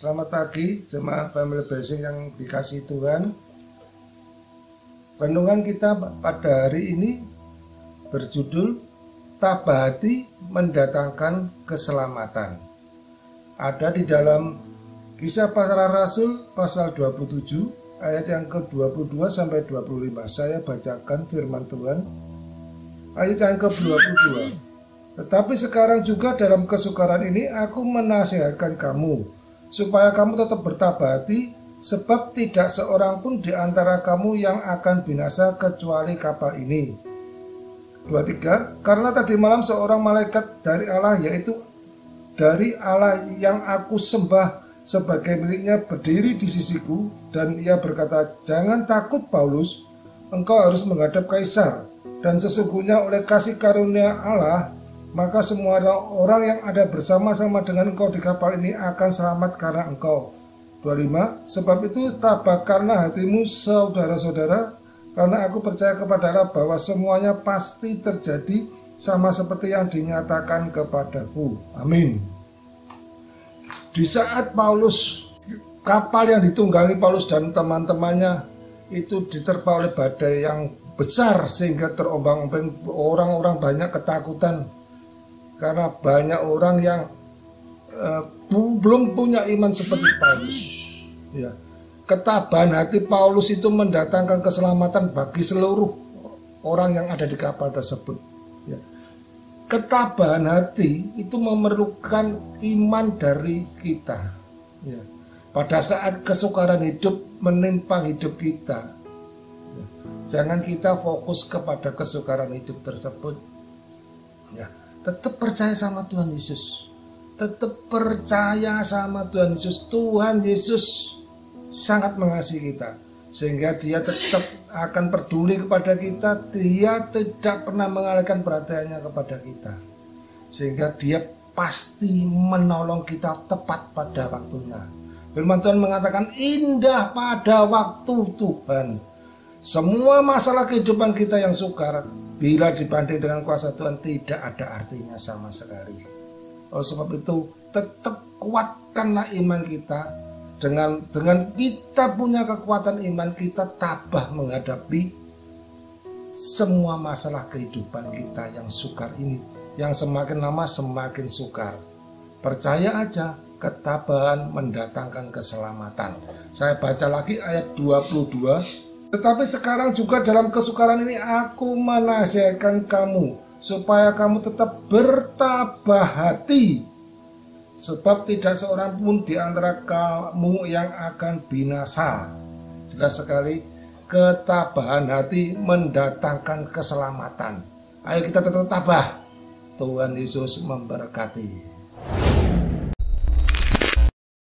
Selamat pagi jemaat Family Blessing yang dikasih Tuhan. Renungan kita pada hari ini berjudul Tabah Hati Mendatangkan Keselamatan. Ada di dalam Kisah Para Rasul pasal 27 ayat yang ke-22 sampai 25. Saya bacakan firman Tuhan. Ayat yang ke-22. Tetapi sekarang juga dalam kesukaran ini aku menasihatkan kamu supaya kamu tetap bertabah hati, sebab tidak seorang pun di antara kamu yang akan binasa kecuali kapal ini. 23. Karena tadi malam seorang malaikat dari Allah yaitu dari Allah yang aku sembah sebagai miliknya berdiri di sisiku dan ia berkata, "Jangan takut Paulus, engkau harus menghadap kaisar." Dan sesungguhnya oleh kasih karunia Allah maka semua orang yang ada bersama-sama dengan engkau di kapal ini akan selamat karena engkau. 25. Sebab itu tabahkanlah hatimu saudara-saudara, karena aku percaya kepada Allah bahwa semuanya pasti terjadi sama seperti yang dinyatakan kepadaku. Amin. Di saat Paulus, kapal yang ditunggangi Paulus dan teman-temannya itu diterpa oleh badai yang besar sehingga terombang-ambing orang-orang banyak ketakutan karena banyak orang yang uh, belum punya iman seperti Paulus. Ya. Ketabahan hati Paulus itu mendatangkan keselamatan bagi seluruh orang yang ada di kapal tersebut. Ya. Ketabahan hati itu memerlukan iman dari kita. Ya. Pada saat kesukaran hidup menimpa hidup kita, ya. jangan kita fokus kepada kesukaran hidup tersebut. Ya tetap percaya sama Tuhan Yesus. Tetap percaya sama Tuhan Yesus. Tuhan Yesus sangat mengasihi kita sehingga dia tetap akan peduli kepada kita. Dia tidak pernah mengalihkan perhatiannya kepada kita sehingga dia pasti menolong kita tepat pada waktunya. Firman Tuhan mengatakan indah pada waktu Tuhan. Semua masalah kehidupan kita yang sukar Bila dibanding dengan kuasa Tuhan tidak ada artinya sama sekali. Oleh sebab itu tetap kuatkanlah iman kita dengan dengan kita punya kekuatan iman kita tabah menghadapi semua masalah kehidupan kita yang sukar ini yang semakin lama semakin sukar. Percaya aja ketabahan mendatangkan keselamatan. Saya baca lagi ayat 22 tetapi sekarang juga dalam kesukaran ini aku menasihatkan kamu supaya kamu tetap bertabah hati. Sebab tidak seorang pun di antara kamu yang akan binasa. Jelas sekali ketabahan hati mendatangkan keselamatan. Ayo kita tetap tabah. Tuhan Yesus memberkati.